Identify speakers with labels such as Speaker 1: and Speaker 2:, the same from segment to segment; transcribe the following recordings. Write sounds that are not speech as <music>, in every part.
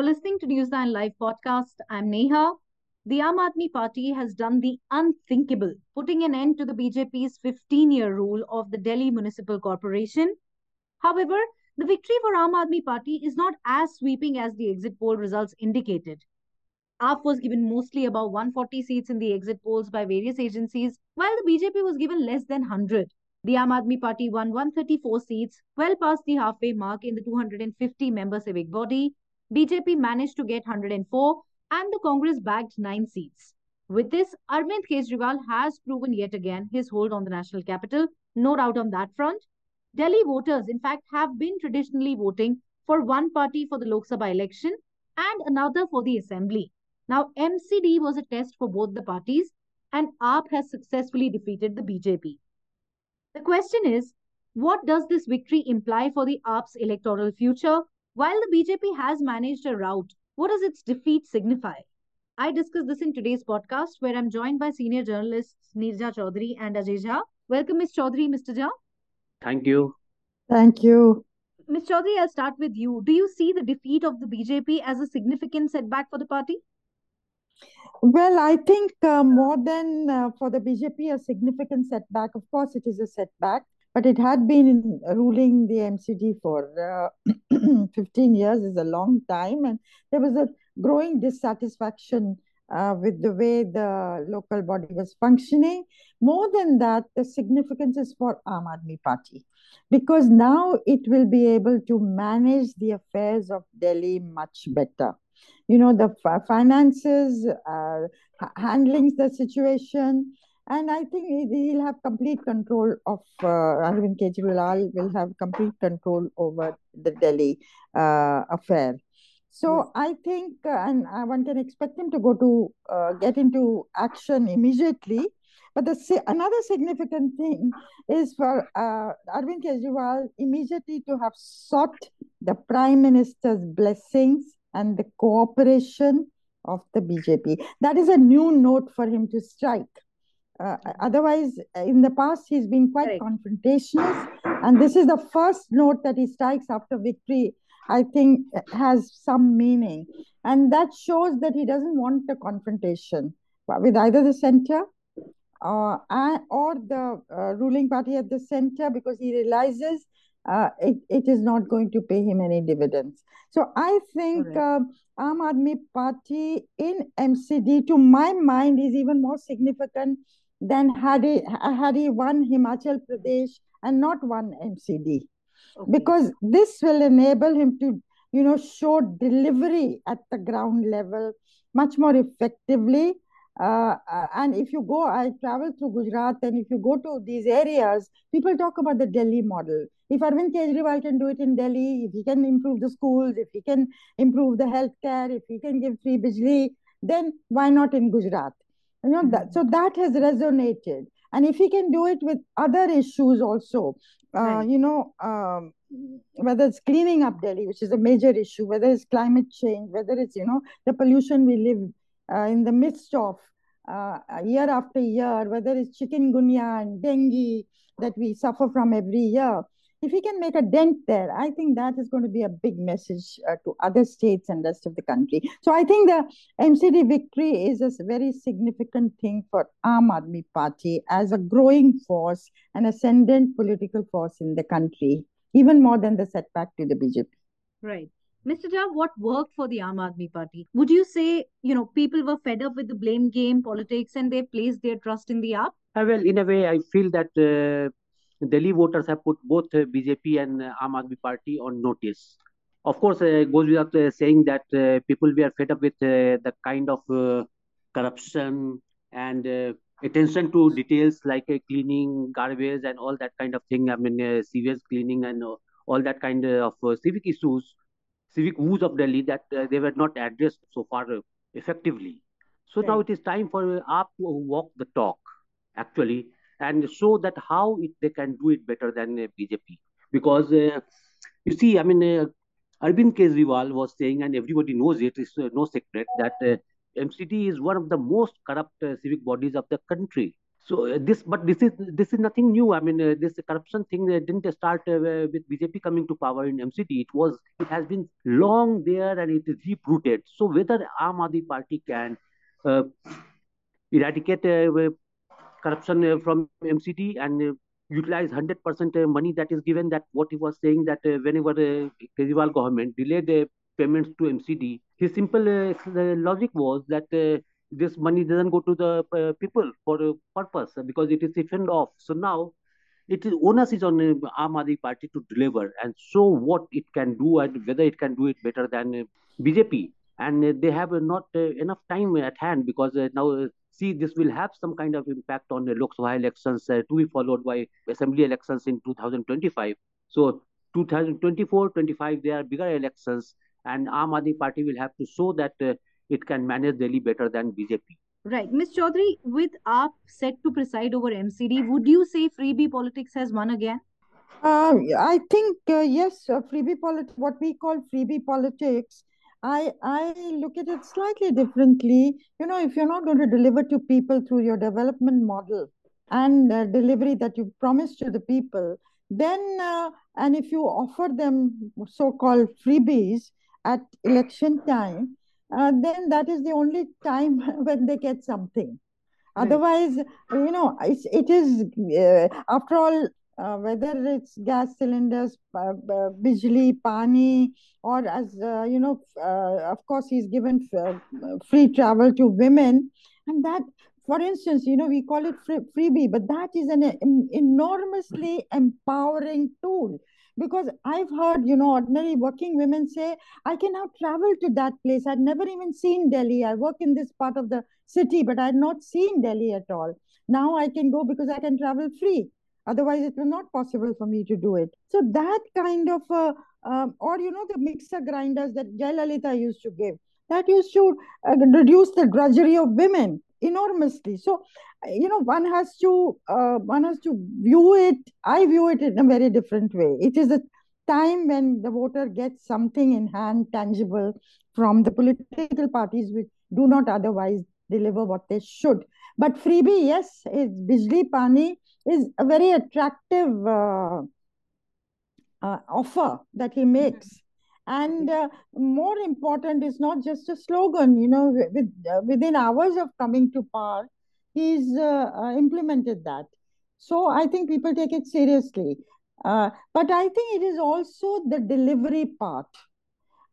Speaker 1: You're listening to Newsline Live podcast. I'm Neha. The Aam Aadmi Party has done the unthinkable, putting an end to the BJP's 15 year rule of the Delhi Municipal Corporation. However, the victory for Aam Aadmi Party is not as sweeping as the exit poll results indicated. AAP was given mostly above 140 seats in the exit polls by various agencies, while the BJP was given less than 100. The Aam Aadmi Party won 134 seats, well past the halfway mark in the 250 member civic body. BJP managed to get 104 and the Congress bagged 9 seats. With this, Arvind Kejriwal has proven yet again his hold on the national capital. No doubt on that front. Delhi voters, in fact, have been traditionally voting for one party for the Lok Sabha election and another for the assembly. Now, MCD was a test for both the parties, and AAP has successfully defeated the BJP. The question is, what does this victory imply for the AAP's electoral future? While the BJP has managed a rout, what does its defeat signify? I discuss this in today's podcast, where I'm joined by senior journalists Neerja Chowdhury and Ajay Jha. Welcome, Ms. Chowdhury, Mr. Jha.
Speaker 2: Thank you.
Speaker 3: Thank you.
Speaker 1: Ms. Chowdhury, I'll start with you. Do you see the defeat of the BJP as a significant setback for the party?
Speaker 3: Well, I think uh, more than uh, for the BJP, a significant setback. Of course, it is a setback, but it had been ruling the MCD for uh, <clears throat> 15 years is a long time, and there was a growing dissatisfaction uh, with the way the local body was functioning. More than that, the significance is for Aam Aadmi Party. Because now it will be able to manage the affairs of Delhi much better. You know the finances uh, handling the situation and i think he'll have complete control of uh, arvind kejriwal will have complete control over the delhi uh, affair so yes. i think uh, and one can expect him to go to uh, get into action immediately but the another significant thing is for uh, Arvind Kejriwal immediately to have sought the Prime Minister's blessings and the cooperation of the BJP. That is a new note for him to strike. Uh, otherwise, in the past, he's been quite right. confrontational, and this is the first note that he strikes after victory. I think has some meaning, and that shows that he doesn't want a confrontation with either the center uh, or the uh, ruling party at the center because he realizes uh, it, it is not going to pay him any dividends. So I think uh, Aam Aadmi Party in MCD, to my mind, is even more significant than had he, had he won Himachal Pradesh and not won MCD. Okay. Because this will enable him to, you know, show delivery at the ground level much more effectively uh, uh, and if you go, I travel through Gujarat, and if you go to these areas, people talk about the Delhi model. If Arvind Kejriwal can do it in Delhi, if he can improve the schools, if he can improve the healthcare, if he can give free bijli, then why not in Gujarat? You know that. So that has resonated, and if he can do it with other issues also, uh, right. you know, um, whether it's cleaning up Delhi, which is a major issue, whether it's climate change, whether it's you know the pollution we live uh, in the midst of uh, year after year, whether it's chikungunya and dengue that we suffer from every year, if we can make a dent there, I think that is going to be a big message uh, to other states and rest of the country. So I think the MCD victory is a very significant thing for Aam Aadmi Party as a growing force, an ascendant political force in the country, even more than the setback to the BJP.
Speaker 1: Right. Mr. Jha, what worked for the Aam Aadmi Party? Would you say, you know, people were fed up with the blame game politics and they placed their trust in the AAP?
Speaker 2: Uh, well, in a way, I feel that uh, Delhi voters have put both uh, BJP and uh, Aam Aadmi Party on notice. Of course, uh, goes without saying that uh, people were fed up with the kind of corruption and attention to details like cleaning garbage and all that kind of thing. I mean, sewage cleaning and all that kind of civic issues civic woes of Delhi that uh, they were not addressed so far uh, effectively. So right. now it is time for AAP to walk the talk, actually, and show that how it, they can do it better than uh, BJP. Because uh, you see, I mean, uh, Arvind Kejriwal was saying, and everybody knows it, it's uh, no secret, that MCD is one of the most corrupt civic bodies of the country. So uh, this, but this is this is nothing new. I mean, uh, this corruption thing uh, didn't start uh, with BJP coming to power in MCD. It was, it has been long there, and it is deep rooted. So whether Aam Aadmi Party can uh, eradicate uh, corruption uh, from MCD and utilize 100% money that is given, that what he was saying that whenever the Kejriwal government delayed the payments to MCD, his simple logic was that this money doesn't go to the uh, people for a purpose because it is siphoned off. So now it is onus is on uh, Aam Aadmi Party to deliver and show what it can do and whether it can do it better than uh, BJP. And uh, they have not uh, enough time at hand because uh, now see this will have some kind of impact on the Lok Sabha elections to be followed by assembly elections in 2025. So 2024, 25, there are bigger elections and Aam Aadmi Party will have to show that it can manage Delhi better than BJP.
Speaker 1: Right. Ms. Chowdhury, with AAP set to preside over MCD, would you say freebie politics has won again?
Speaker 3: Uh, I think, uh, yes, uh, freebie politics, what we call freebie politics, I, I look at it slightly differently. You know, if you're not going to deliver to people through your development model and uh, delivery that you promised to the people, then, uh, and if you offer them so called freebies at election time, uh, then that is the only time <laughs> when they get something. Right. Otherwise, you know, it's, it is, uh, after all, uh, whether it's gas cylinders, uh, bijli, pani, or as, uh, you know, uh, of course, he's given free travel to women. And that, for instance, you know, we call it free, freebie, but that is an enormously empowering tool because I've heard, you know, ordinary working women say, I can now travel to that place. I'd never even seen Delhi. I work in this part of the city, but I'd not seen Delhi at all. Now I can go because I can travel free. Otherwise, it was not possible for me to do it. So that kind of, uh, um, or you know, the mixer grinders that Jayalalitha used to give, that used to uh, reduce the drudgery of women enormously. So, you know, one has to uh, one has to view it. I view it in a very different way. It is a time when the voter gets something in hand, tangible, from the political parties which do not otherwise deliver what they should. But freebie, yes, is Bijli Pani is a very attractive uh, uh, offer that he makes. And uh, more important is not just a slogan, you know, with, uh, within hours of coming to power, he's uh, uh, implemented that. So I think people take it seriously. Uh, but I think it is also the delivery part.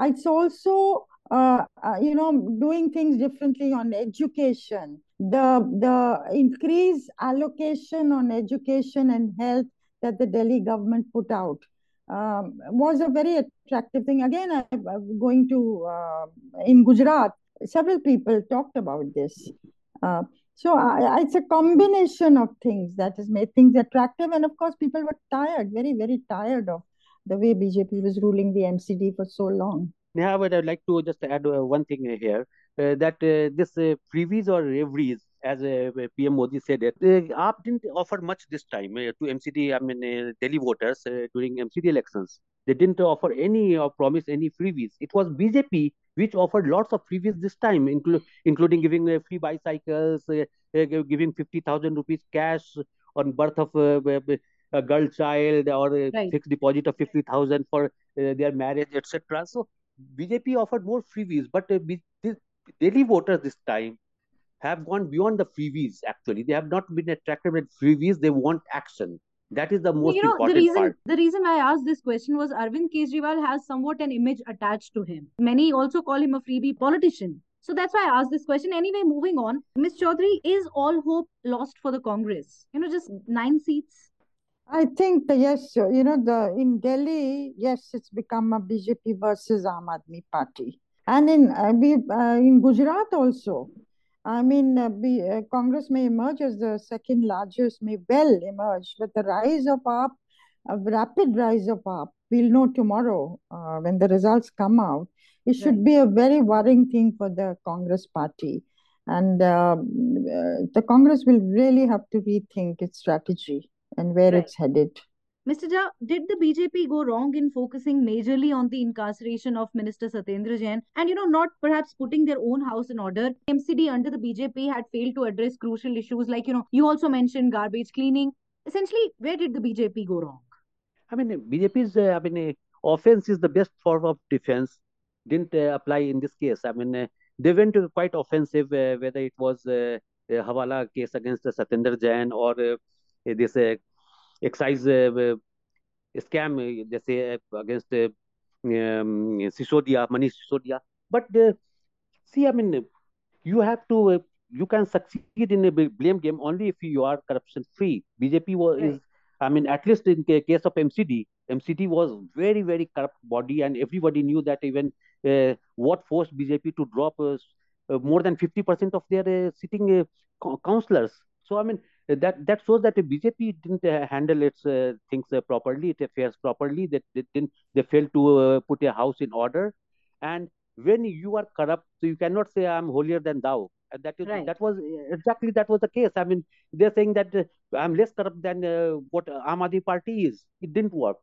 Speaker 3: It's also, uh, you know, doing things differently on education, the, the increased allocation on education and health that the Delhi government put out um, was a very attractive thing. Again, I, am going to uh, in Gujarat. Several people talked about this. Uh, so I, it's a combination of things that has made things attractive, and of course, people were tired, very, very tired of the way BJP was ruling the MCD for so long.
Speaker 2: Yeah, but I'd like to just add uh, one thing here uh, that uh, this uh, freebies or reveries as uh, PM Modi said it, uh, AAP didn't offer much this time uh, to MCD, I mean, uh, Delhi voters uh, during MCD elections. They didn't offer any or promise any freebies. It was BJP which offered lots of freebies this time, inclu- including giving uh, free bicycles, uh, giving 50,000 rupees cash on birth of a girl child or a right. fixed deposit of 50,000 for their marriage, etc. So BJP offered more freebies, but uh, B- Delhi voters this time have gone beyond the freebies actually they have not been attracted with freebies they want action that is the most you know, important
Speaker 1: the reason,
Speaker 2: part.
Speaker 1: The reason I asked this question was Arvind Kejriwal has somewhat an image attached to him. Many also call him a freebie politician. So that's why I asked this question. Anyway, moving on. Ms. Chowdhury, is all hope lost for the Congress? You know, just nine seats?
Speaker 3: I think, yes, you know, the in Delhi, yes, it's become a BJP versus Aam Aadmi party. And in, uh, uh, in Gujarat also, I mean, uh, be, uh, Congress may emerge as the second largest, may well emerge, but the rise of AAP, a rapid rise of AAP, we'll know tomorrow uh, when the results come out. It should right. be a very worrying thing for the Congress party. And um, uh, the Congress will really have to rethink its strategy and where right. it's headed.
Speaker 1: Mr. Jha, did the BJP go wrong in focusing majorly on the incarceration of Minister Satyendra Jain and, you know, not perhaps putting their own house in order? MCD under the BJP had failed to address crucial issues like, you know, you also mentioned garbage cleaning. Essentially, where did the BJP go wrong?
Speaker 2: I mean, BJP's, uh, I mean, uh, offense is the best form of defense. Didn't uh, apply in this case. I mean, uh, they went quite offensive, uh, whether it was uh, a Hawala case against Satyendra Jain or Eh, this excise eh, scam, eh, they say, against um, Sisodia, Manish Sisodia. But see, I mean, you have to, you can succeed in a blame game only if you are corruption free. BJP was, right. is, I mean, at least in the case of MCD, MCD was very, very corrupt body, and everybody knew that even uh, what forced BJP to drop uh, more than 50% of their uh, sitting councillors. So, I mean, Uh, that that shows that the BJP didn't uh, handle its uh, things uh, properly, its affairs properly. That they, didn't they failed to uh, put a house in order. And when you are corrupt, so you cannot say I'm holier than thou. And that is right. that was exactly that was the case. I mean, they're saying that I'm less corrupt than what Aam Aadmi Party is. It didn't work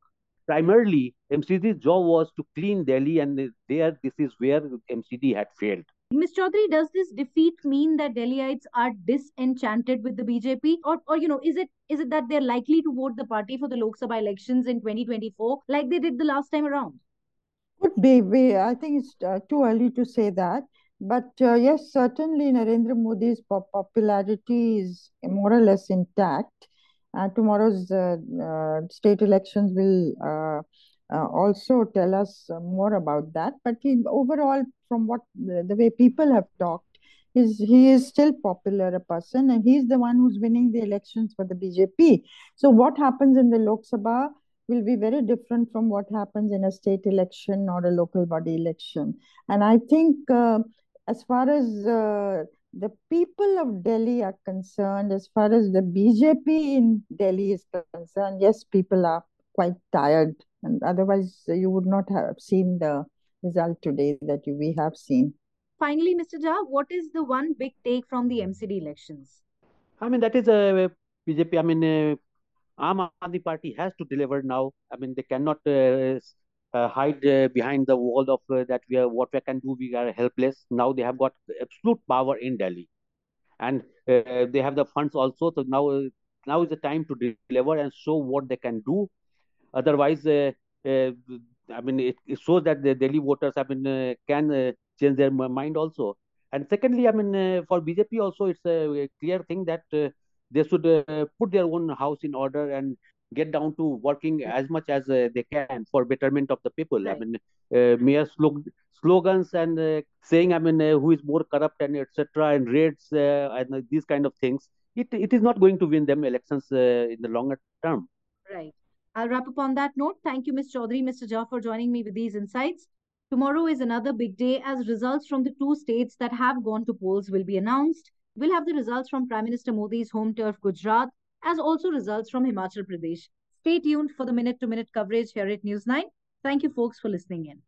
Speaker 2: primarily MCD's job was to clean Delhi, and there this is where MCD had failed.
Speaker 1: Ms. Chowdhury, does this defeat mean that Delhiites are disenchanted with the BJP, or, or you know, is it is it that they're likely to vote the party for the Lok Sabha elections in 2024 like they did the last time around?
Speaker 3: Could be. We, I think it's uh, too early to say that. But uh, yes, certainly Narendra Modi's popularity is more or less intact. Uh, tomorrow's uh, state elections will uh, also tell us uh, more about that. But he, overall, from what the, the, way people have talked, is he is still popular a person, and he's the one who's winning the elections for the BJP. So what happens in the Lok Sabha will be very different from what happens in a state election or a local body election. And I think uh, as far as uh, the people of Delhi are concerned, as far as the BJP in Delhi is concerned, yes, people are quite tired and otherwise you would not have seen the result today that we have seen.
Speaker 1: Finally, Mr. Jha, what is the one big take from the MCD elections?
Speaker 2: I mean, that is a uh, BJP. I mean, uh, Aam Aadmi Party has to deliver now. I mean, they cannot uh, uh, hide uh, behind the wall of uh, that we are what we can do. We are helpless. Now they have got absolute power in Delhi, and uh, they have the funds also. So now, uh, now is the time to deliver and show what they can do Otherwise, uh, uh, I mean, it, it, shows that the Delhi voters, I mean, uh, can change their mind also. And secondly, I mean, for BJP also, it's a clear thing that they should put their own house in order and get down to working as much as uh, they can for betterment of the people. Right. I mean, uh, mere slog- slogans and uh, saying, I mean, who is more corrupt and etc. and raids and these kind of things. It it is not going to win them elections in the longer term.
Speaker 1: I'll wrap up on that note. Thank you, Ms. Chowdhury, Mr. Jha, for joining me with these insights. Tomorrow is another big day as results from the two states that have gone to polls will be announced. We'll have the results from Prime Minister Modi's home turf, Gujarat, as also results from Himachal Pradesh. Stay tuned for the minute to minute coverage here at News 9. Thank you, folks, for listening in.